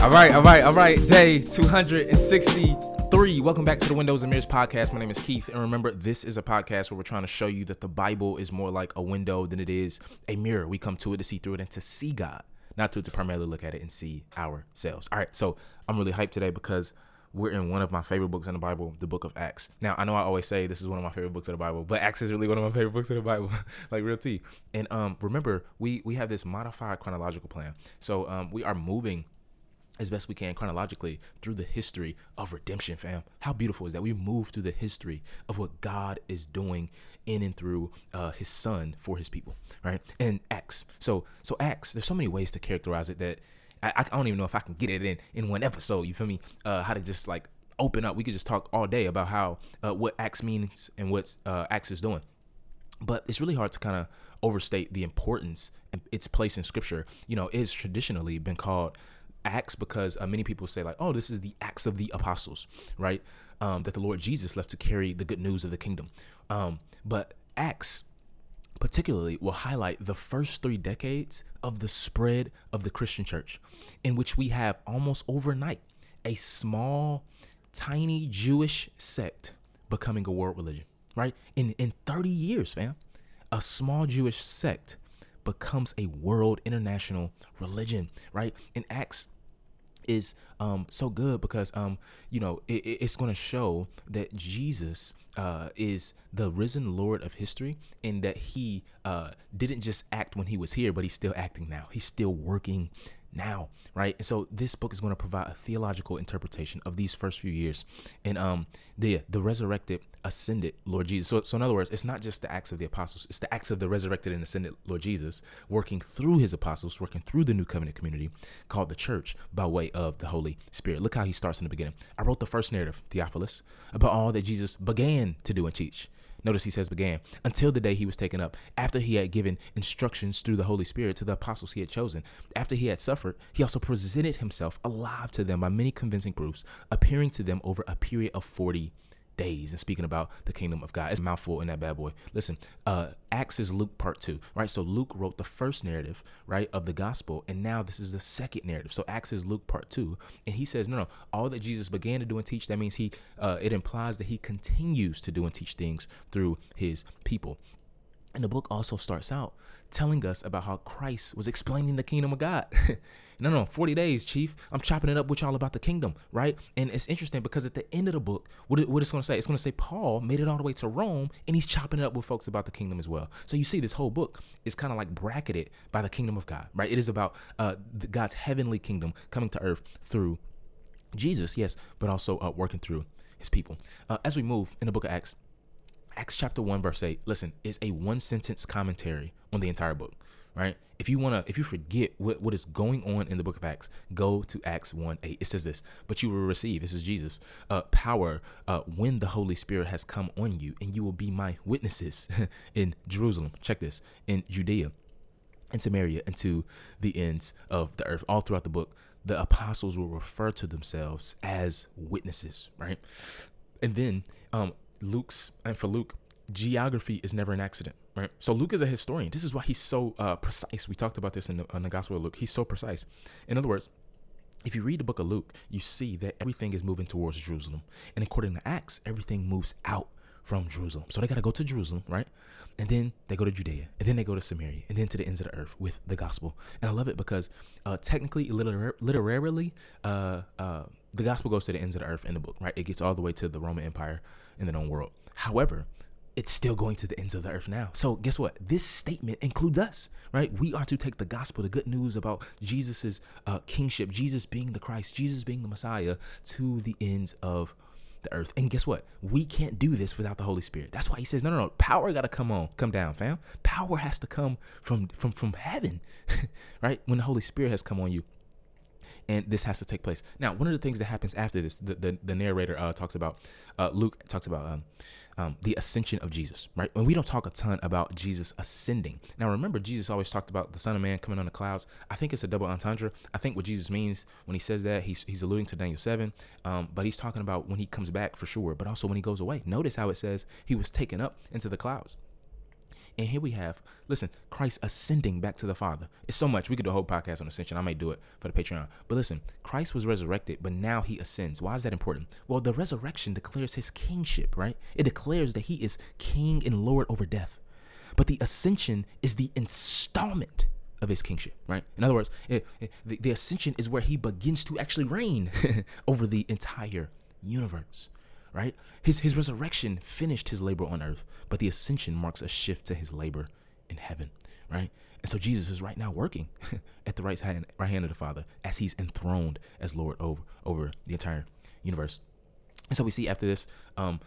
All right, all right, all right. Day 263. Welcome back to the Windows and Mirrors podcast. My name is Keith. And remember, this is a podcast where we're trying to show you that the Bible is more like a window than it is a mirror. We come to it to see through it and to see God, not to, to primarily look at it and see ourselves. All right, so I'm really hyped today because we're in one of my favorite books in the Bible, the book of Acts. Now, I know I always say this is one of my favorite books of the Bible, but Acts is really one of my favorite books of the Bible, like real tea. And um, remember, we we have this modified chronological plan. So um, we are moving as best we can chronologically through the history of redemption, fam. How beautiful is that? We move through the history of what God is doing in and through uh, His Son for His people, right? And Acts. So, so Acts. There's so many ways to characterize it that I, I don't even know if I can get it in in one episode. You feel me? Uh, how to just like open up. We could just talk all day about how uh, what Acts means and what uh, Acts is doing but it's really hard to kind of overstate the importance and its place in scripture you know it's traditionally been called acts because uh, many people say like oh this is the acts of the apostles right? Um, that the lord jesus left to carry the good news of the kingdom. Um, but acts particularly will highlight the first three decades of the spread of the christian church in which we have almost overnight a small tiny jewish sect becoming a world religion right? In in 30 years fam a small jewish sect becomes a world international religion, right? And Acts is um so good because um you know it, it's going to show that Jesus uh is the risen Lord of history and that he uh didn't just act when he was here but he's still acting now he's still working now, right? And so this book is going to provide a theological interpretation of these first few years and um the the resurrected ascended Lord Jesus. So, so in other words, it's not just the acts of the apostles, it's the acts of the resurrected and ascended Lord Jesus working through his apostles, working through the new covenant community called the church by way of the Holy Spirit. Look how he starts in the beginning. I wrote the first narrative, Theophilus, about all that Jesus began to do and teach Notice he says began until the day he was taken up, after he had given instructions through the Holy Spirit to the apostles he had chosen. After he had suffered, he also presented himself alive to them by many convincing proofs, appearing to them over a period of 40 days and speaking about the kingdom of God. It's mouthful in that bad boy. Listen, uh, Acts is Luke part two, right? So Luke wrote the first narrative, right, of the gospel, and now this is the second narrative. So Acts is Luke part two, and he says, no, no, all that Jesus began to do and teach, that means he, uh, it implies that he continues to do and teach things through his people. And the book also starts out telling us about how Christ was explaining the kingdom of God. no, no, 40 days, Chief. I'm chopping it up with y'all about the kingdom, right? And it's interesting because at the end of the book, what, it, what it's going to say, it's going to say Paul made it all the way to Rome and he's chopping it up with folks about the kingdom as well. So you see, this whole book is kind of like bracketed by the kingdom of God, right? It is about uh, God's heavenly kingdom coming to earth through Jesus, yes, but also uh, working through his people. Uh, as we move in the book of Acts, Acts chapter 1 verse 8, listen, is a one sentence commentary on the entire book, right? If you want to if you forget what, what is going on in the book of Acts, go to Acts 1 8. It says this, but you will receive, this is Jesus, uh, power uh, when the Holy Spirit has come on you, and you will be my witnesses in Jerusalem. Check this, in Judea and Samaria and to the ends of the earth. All throughout the book, the apostles will refer to themselves as witnesses, right? And then um, Luke's and for Luke, geography is never an accident, right? So Luke is a historian. This is why he's so uh, precise. We talked about this in the, in the Gospel of Luke. He's so precise. In other words, if you read the book of Luke, you see that everything is moving towards Jerusalem, and according to Acts, everything moves out from Jerusalem. So they got to go to Jerusalem, right? And then they go to Judea, and then they go to Samaria, and then to the ends of the earth with the gospel. And I love it because uh, technically, liter- literarily, uh, uh, the gospel goes to the ends of the earth in the book, right? It gets all the way to the Roman Empire in the known world. However, it's still going to the ends of the earth now. So guess what? This statement includes us, right? We are to take the gospel, the good news about Jesus's uh, kingship, Jesus being the Christ, Jesus being the Messiah, to the ends of the earth. And guess what? We can't do this without the Holy Spirit. That's why he says, no, no, no. Power got to come on, come down, fam. Power has to come from from from heaven, right? When the Holy Spirit has come on you, and this has to take place. Now, one of the things that happens after this, the the, the narrator uh, talks about, uh, Luke talks about um, um, the ascension of Jesus, right? And we don't talk a ton about Jesus ascending. Now, remember, Jesus always talked about the Son of Man coming on the clouds. I think it's a double entendre. I think what Jesus means when he says that, he's, he's alluding to Daniel 7, um, but he's talking about when he comes back for sure, but also when he goes away. Notice how it says he was taken up into the clouds. And here we have, listen, Christ ascending back to the Father. It's so much. We could do a whole podcast on ascension. I may do it for the Patreon. But listen, Christ was resurrected, but now he ascends. Why is that important? Well, the resurrection declares his kingship, right? It declares that he is king and Lord over death. But the ascension is the installment of his kingship, right? In other words, it, it, the, the ascension is where he begins to actually reign over the entire universe, right? His, his resurrection finished his labor on earth, but the ascension marks a shift to his labor in heaven, right? And so Jesus is right now working at the right hand, right hand of the Father as he's enthroned as Lord over, over the entire universe. And so we see after this, um,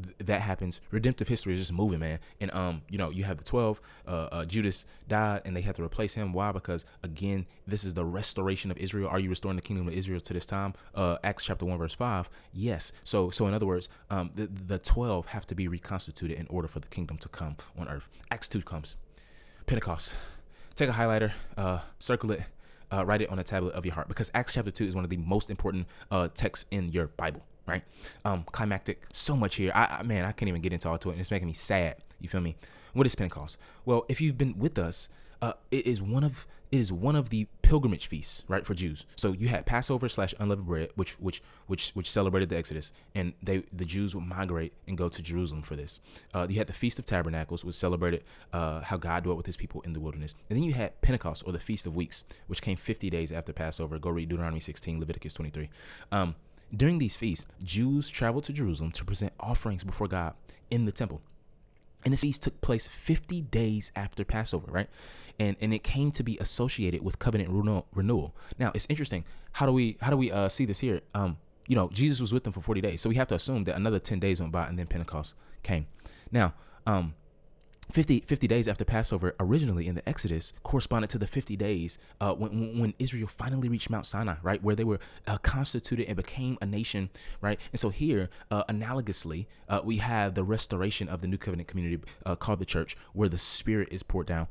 th- that happens. Redemptive history is just moving, man. And um, you know, you have the twelve. Uh, uh, Judas died, and they had to replace him. Why? Because again, this is the restoration of Israel. Are you restoring the kingdom of Israel to this time? Uh, Acts chapter one verse five. Yes. So, so in other words, um, the the twelve have to be reconstituted in order for the kingdom to come on earth. Acts two comes, Pentecost. Take a highlighter, uh, circle it. Uh, write it on a tablet of your heart because Acts chapter 2 is one of the most important uh, texts in your Bible right? Um, climactic, so much here. I, I man, I can't even get into all to it, and it's making me sad. You feel me? What is Pentecost? Well, if you've been with us, uh, it is one of it is one of the pilgrimage feasts, right, for Jews. So you had Passover slash unleavened bread, which which which which celebrated the Exodus, and they the Jews would migrate and go to Jerusalem for this. Uh, you had the Feast of Tabernacles, which celebrated uh, how God dwelt with His people in the wilderness, and then you had Pentecost or the Feast of Weeks, which came 50 days after Passover. Go read Deuteronomy 16, Leviticus 23. Um, during these feasts, Jews traveled to Jerusalem to present offerings before God in the temple. And this feast took place 50 days after Passover, right? And and it came to be associated with covenant renewal. Now it's interesting. How do we how do we uh, see this here? Um, you know, Jesus was with them for 40 days, so we have to assume that another 10 days went by and then Pentecost came. Now, um, 50, 50 days after Passover, originally in the Exodus, corresponded to the 50 days uh, when, when Israel finally reached Mount Sinai, right, where they were uh, constituted and became a nation, right? And so here, uh, analogously, uh, we have the restoration of the new covenant community uh, called the church, where the Spirit is poured down.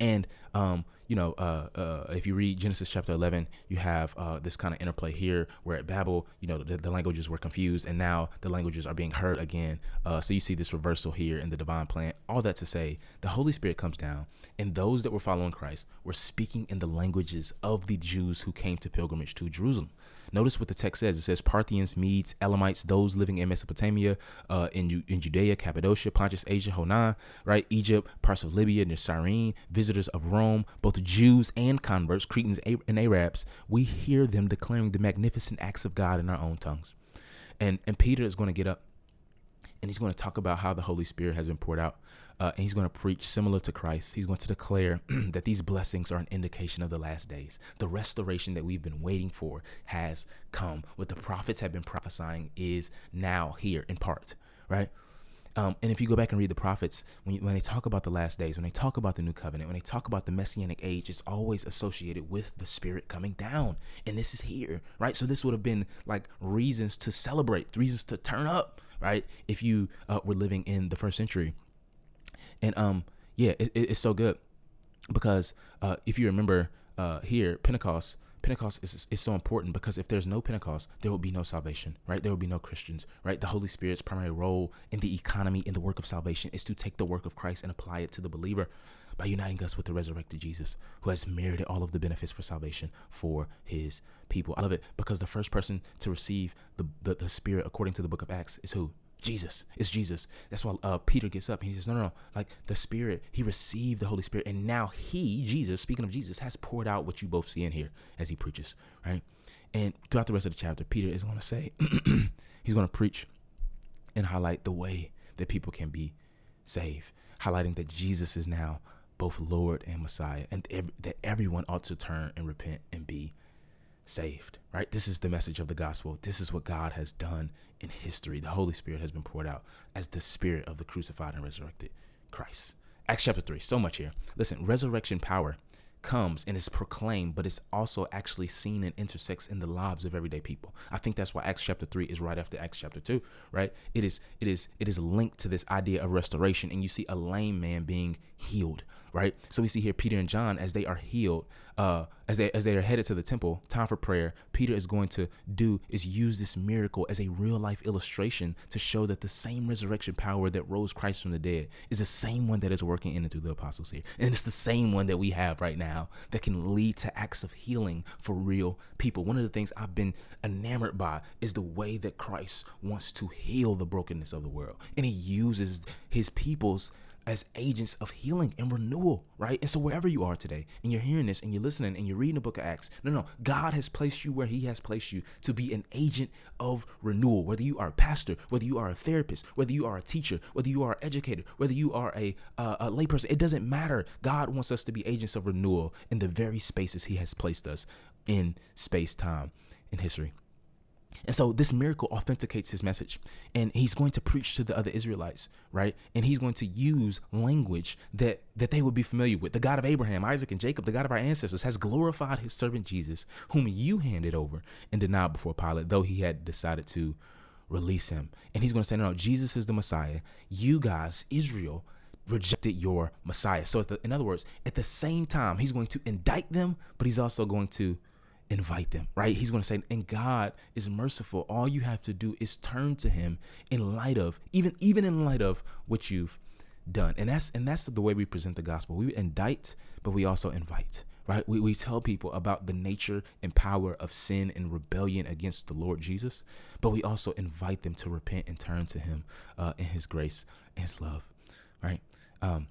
And um, you know, uh, uh, if you read Genesis chapter 11, you have uh, this kind of interplay here where at Babel, you know, the, the, languages were confused and now the languages are being heard again. Uh, so you see this reversal here in the divine plan. All that to say, the Holy Spirit comes down and those that were following Christ were speaking in the languages of the Jews who came to pilgrimage to Jerusalem. Notice what the text says. It says Parthians, Medes, Elamites, those living in Mesopotamia, uh, in, in Judea, Cappadocia, Pontus, Asia, Honan, right? Egypt, parts of Libya, near Cyrene, visitors of Rome, Jews and converts, Cretans and Arabs. We hear them declaring the magnificent acts of God in our own tongues. And, and Peter is going to get up and he's going to talk about how the Holy Spirit has been poured out. Uh, and he's going to preach similar to Christ. He's going to declare that these blessings are an indication of the last days. The restoration that we've been waiting for has come. What the prophets have been prophesying is now here in part, right? Um, and if you go back and read the prophets, when, you, when they talk about the last days, when they talk about the new covenant, when they talk about the messianic age, it's always associated with the Spirit coming down. And this is here, right? So this would have been like reasons to celebrate, reasons to turn up, right? If you uh, were living in the first century. And um, yeah, it, it, it's so good because uh, if you remember uh, here, Pentecost, Pentecost is, is so important because if there's no Pentecost, there will be no salvation, right? There will be no Christians, right? The Holy Spirit's primary role in the economy, in the work of salvation, is to take the work of Christ and apply it to the believer by uniting us with the resurrected Jesus, who has merited all of the benefits for salvation for his people. I love it because the first person to receive the, the, the Spirit, according to the book of Acts, is who? Jesus. It's Jesus. That's why uh, Peter gets up and he says, No, no, no. Like the Spirit, he received the Holy Spirit. And now he, Jesus, speaking of Jesus, has poured out what you both see in here as he preaches, right? And throughout the rest of the chapter, Peter is going to say, he's going to preach and highlight the way that people can be saved, highlighting that Jesus is now both Lord and Messiah, and ev- that everyone ought to turn and repent and be saved, right? This is the message of the gospel. This is what God has done in history. The Holy Spirit has been poured out as the spirit of the crucified and resurrected Christ. Acts chapter 3, so much here. Listen, resurrection power comes and is proclaimed, but it's also actually seen and intersects in the lives of everyday people. I think that's why Acts chapter 3 is right after Acts chapter 2, right? It is it is it is linked to this idea of restoration and you see a lame man being healed, right? So we see here Peter and John as they are healed, uh, as they as they are headed to the temple, time for prayer. Peter is going to do is use this miracle as a real life illustration to show that the same resurrection power that rose Christ from the dead is the same one that is working in and through the apostles here, and it's the same one that we have right now that can lead to acts of healing for real people. One of the things I've been enamored by is the way that Christ wants to heal the brokenness of the world, and He uses His people's as agents of healing and renewal, right? And so wherever you are today, and you're hearing this and you're listening and you're reading the book of Acts, no, no, God has placed you where He has placed you to be an agent of renewal. Whether you are a pastor, whether you are a therapist, whether you are a teacher, whether you are an educator, whether you are a, uh, a layperson, it doesn't matter. God wants us to be agents of renewal in the very spaces He has placed us in space, time, and history. And so this miracle authenticates his message. And he's going to preach to the other Israelites, right? And he's going to use language that that they would be familiar with. The God of Abraham, Isaac, and Jacob, the God of our ancestors, has glorified his servant Jesus, whom you handed over and denied before Pilate, though he had decided to release him. And he's going to say, No, no, Jesus is the Messiah. You guys, Israel, rejected your Messiah. So, the, in other words, at the same time, he's going to indict them, but he's also going to invite them, right? He's going to say, and God is merciful. All you have to do is turn to him in light of, even even in light of what you've done. And that's and that's the way we present the gospel. We indict, but we also invite. Right? We, we tell people about the nature and power of sin and rebellion against the Lord Jesus, but we also invite them to repent and turn to Him uh, in His grace and His love. Right? Um,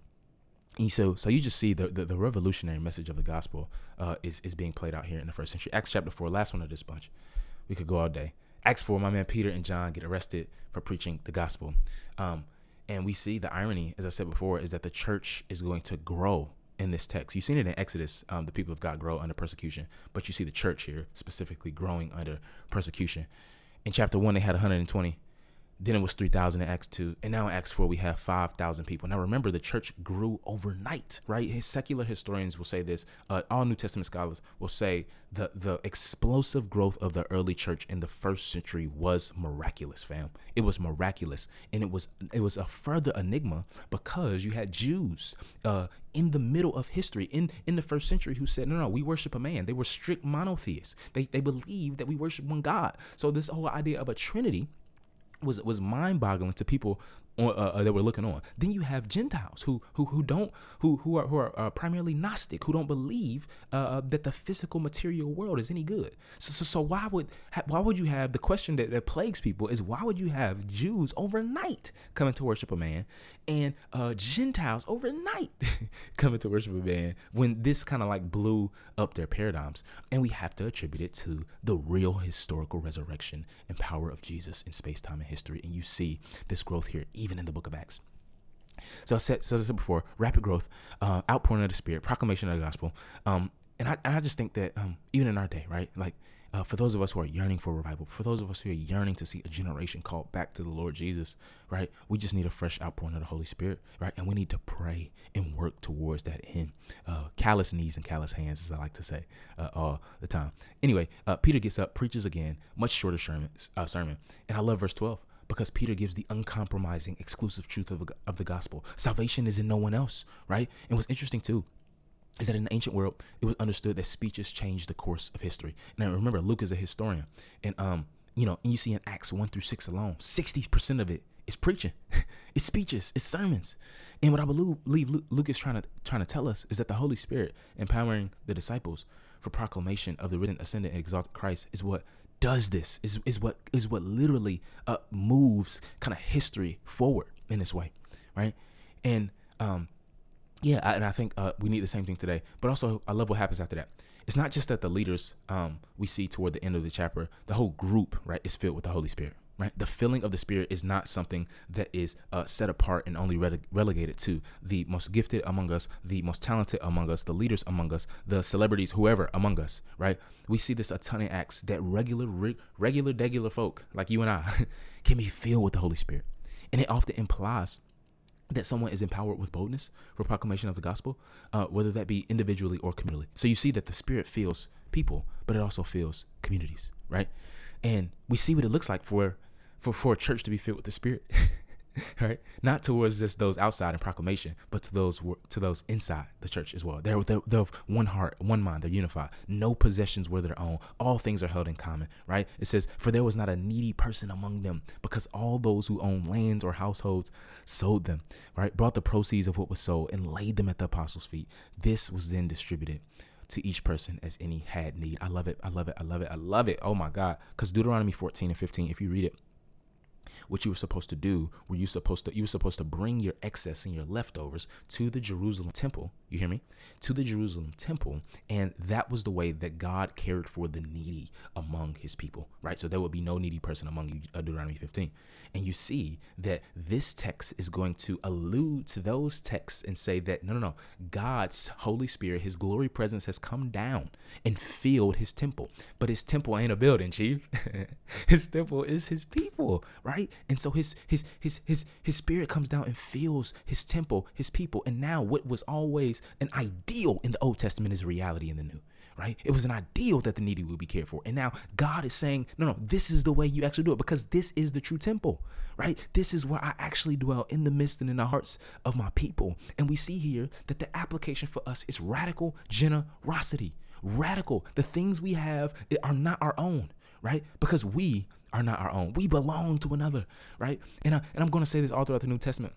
and so, so you just see the, the, the revolutionary message of the gospel uh, is is being played out here in the first century. Acts chapter four, last one of this bunch. We could go all day. Acts four, my man Peter and John get arrested for preaching the gospel, um, and we see the irony, as I said before, is that the church is going to grow in this text. You've seen it in Exodus, um, the people of God grow under persecution, but you see the church here specifically growing under persecution. In chapter one, they had 120 then it was 3,000 in Acts 2. And now in Acts 4, we have 5,000 people. Now remember, the church grew overnight, right? His secular historians will say this. Uh, all New Testament scholars will say the, the explosive growth of the early church in the first century was miraculous, fam. It was miraculous. And it was it was a further enigma because you had Jews uh, in the middle of history in, in the first century who said, no, no, we worship a man. They were strict monotheists. They, they believed that we worship one God. So this whole idea of a trinity was was mind boggling to people uh, uh, that were looking on. Then you have Gentiles who who who don't who who are who are uh, primarily Gnostic, who don't believe uh, uh, that the physical material world is any good. So so, so why would why would you have the question that, that plagues people is why would you have Jews overnight coming to worship a man and uh, Gentiles overnight coming to worship a man when this kind of like blew up their paradigms? And we have to attribute it to the real historical resurrection and power of Jesus in space, time, and history. And you see this growth here even in the book of Acts. So I said, so as I said before, rapid growth, uh, outpouring of the Spirit, proclamation of the gospel, um, and I, and I just think that um, even in our day, right, like uh, for those of us who are yearning for revival, for those of us who are yearning to see a generation called back to the Lord Jesus, right, we just need a fresh outpouring of the Holy Spirit, right, and we need to pray and work towards that end. Uh, callous knees and callous hands, as I like to say uh, all the time. Anyway, uh, Peter gets up, preaches again, much shorter sermon, uh, sermon, and I love verse twelve because Peter gives the uncompromising, exclusive truth of, of the gospel. Salvation is in no one else, right? And what's interesting too is that in the ancient world, it was understood that speeches changed the course of history. And remember, Luke is a historian, and um, you know, and you see in Acts one through six alone, sixty percent of it is preaching, it's speeches, it's sermons. And what I believe Luke is trying to trying to tell us is that the Holy Spirit empowering the disciples for proclamation of the risen, ascended, and exalted Christ is what does this is, is what is what literally uh, moves kind of history forward in this way right? And um yeah I, and i think uh, we need the same thing today. But also i love what happens after that. It's not just that the leaders um we see toward the end of the chapter the whole group right is filled with the holy spirit right? The filling of the Spirit is not something that is uh, set apart and only rele- relegated to the most gifted among us, the most talented among us, the leaders among us, the celebrities, whoever among us, right? We see this a ton of acts that regular, re- regular, regular folk like you and I can be filled with the Holy Spirit, and it often implies that someone is empowered with boldness for proclamation of the gospel, uh, whether that be individually or communally. So you see that the Spirit fills people, but it also fills communities, right? And we see what it looks like for for for a church to be filled with the Spirit. right? Not towards just those outside in proclamation, but to those to those inside the church as well. They're, they're one heart, one mind. They're unified. No possessions were their own. All things are held in common, right? It says, "For there was not a needy person among them, because all those who owned lands or households sold them, right? Brought the proceeds of what was sold and laid them at the apostles' feet. This was then distributed." to each person as any had need. I love it. I love it. I love it. I love it. Oh my God. Because Deuteronomy 14 and 15, if you read it, what you were supposed to do were you supposed to you were supposed to bring your excess and your leftovers to the Jerusalem temple. You hear me? To the Jerusalem temple. And that was the way that God cared for the needy among his people right? So there would be no needy person among you uh, Deuteronomy 15 and you see that this text is going to allude to those texts and say that no no no. God's Holy Spirit his glory presence has come down and filled his temple. But his temple ain't a building chief. His temple is his people right and so his his his his his spirit comes down and fills his temple, his people. And now what was always an ideal in the Old Testament is reality in the New. Right? It was an ideal that the needy would be cared for. And now God is saying, no, no, this is the way you actually do it because this is the true temple, right? This is where I actually dwell in the midst and in the hearts of my people. And we see here that the application for us is radical generosity. Radical. The things we have are not our own, right? Because we are not our own. We belong to another, right? And, I, and I'm going to say this all throughout the New Testament.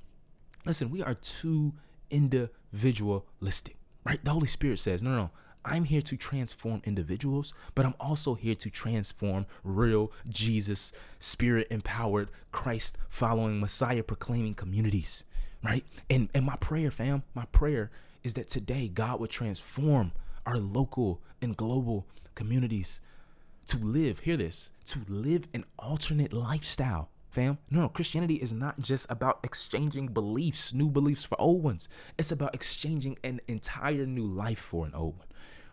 Listen, we are too individualistic, right? The Holy Spirit says, no, no, no. I'm here to transform individuals, but I'm also here to transform real Jesus, spirit empowered, Christ following, Messiah proclaiming communities, right? And, and my prayer, fam, my prayer is that today God would transform our local and global communities to live, hear this, to live an alternate lifestyle. Fam, no, no, Christianity is not just about exchanging beliefs, new beliefs for old ones. It's about exchanging an entire new life for an old one,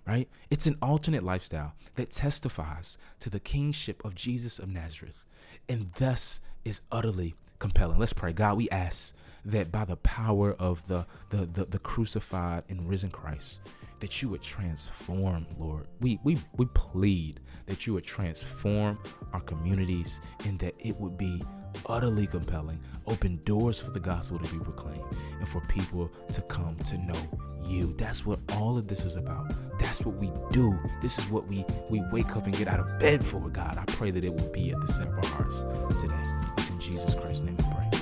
right? It's an alternate lifestyle that testifies to the kingship of Jesus of Nazareth and thus is utterly compelling. Let's pray. God, we ask that by the power of the, the, the, the crucified and risen Christ, that you would transform, Lord. We we we plead that you would transform our communities and that it would be utterly compelling, open doors for the gospel to be proclaimed and for people to come to know you. That's what all of this is about. That's what we do. This is what we we wake up and get out of bed for, God. I pray that it will be at the center of our hearts today. It's in Jesus Christ's name we pray.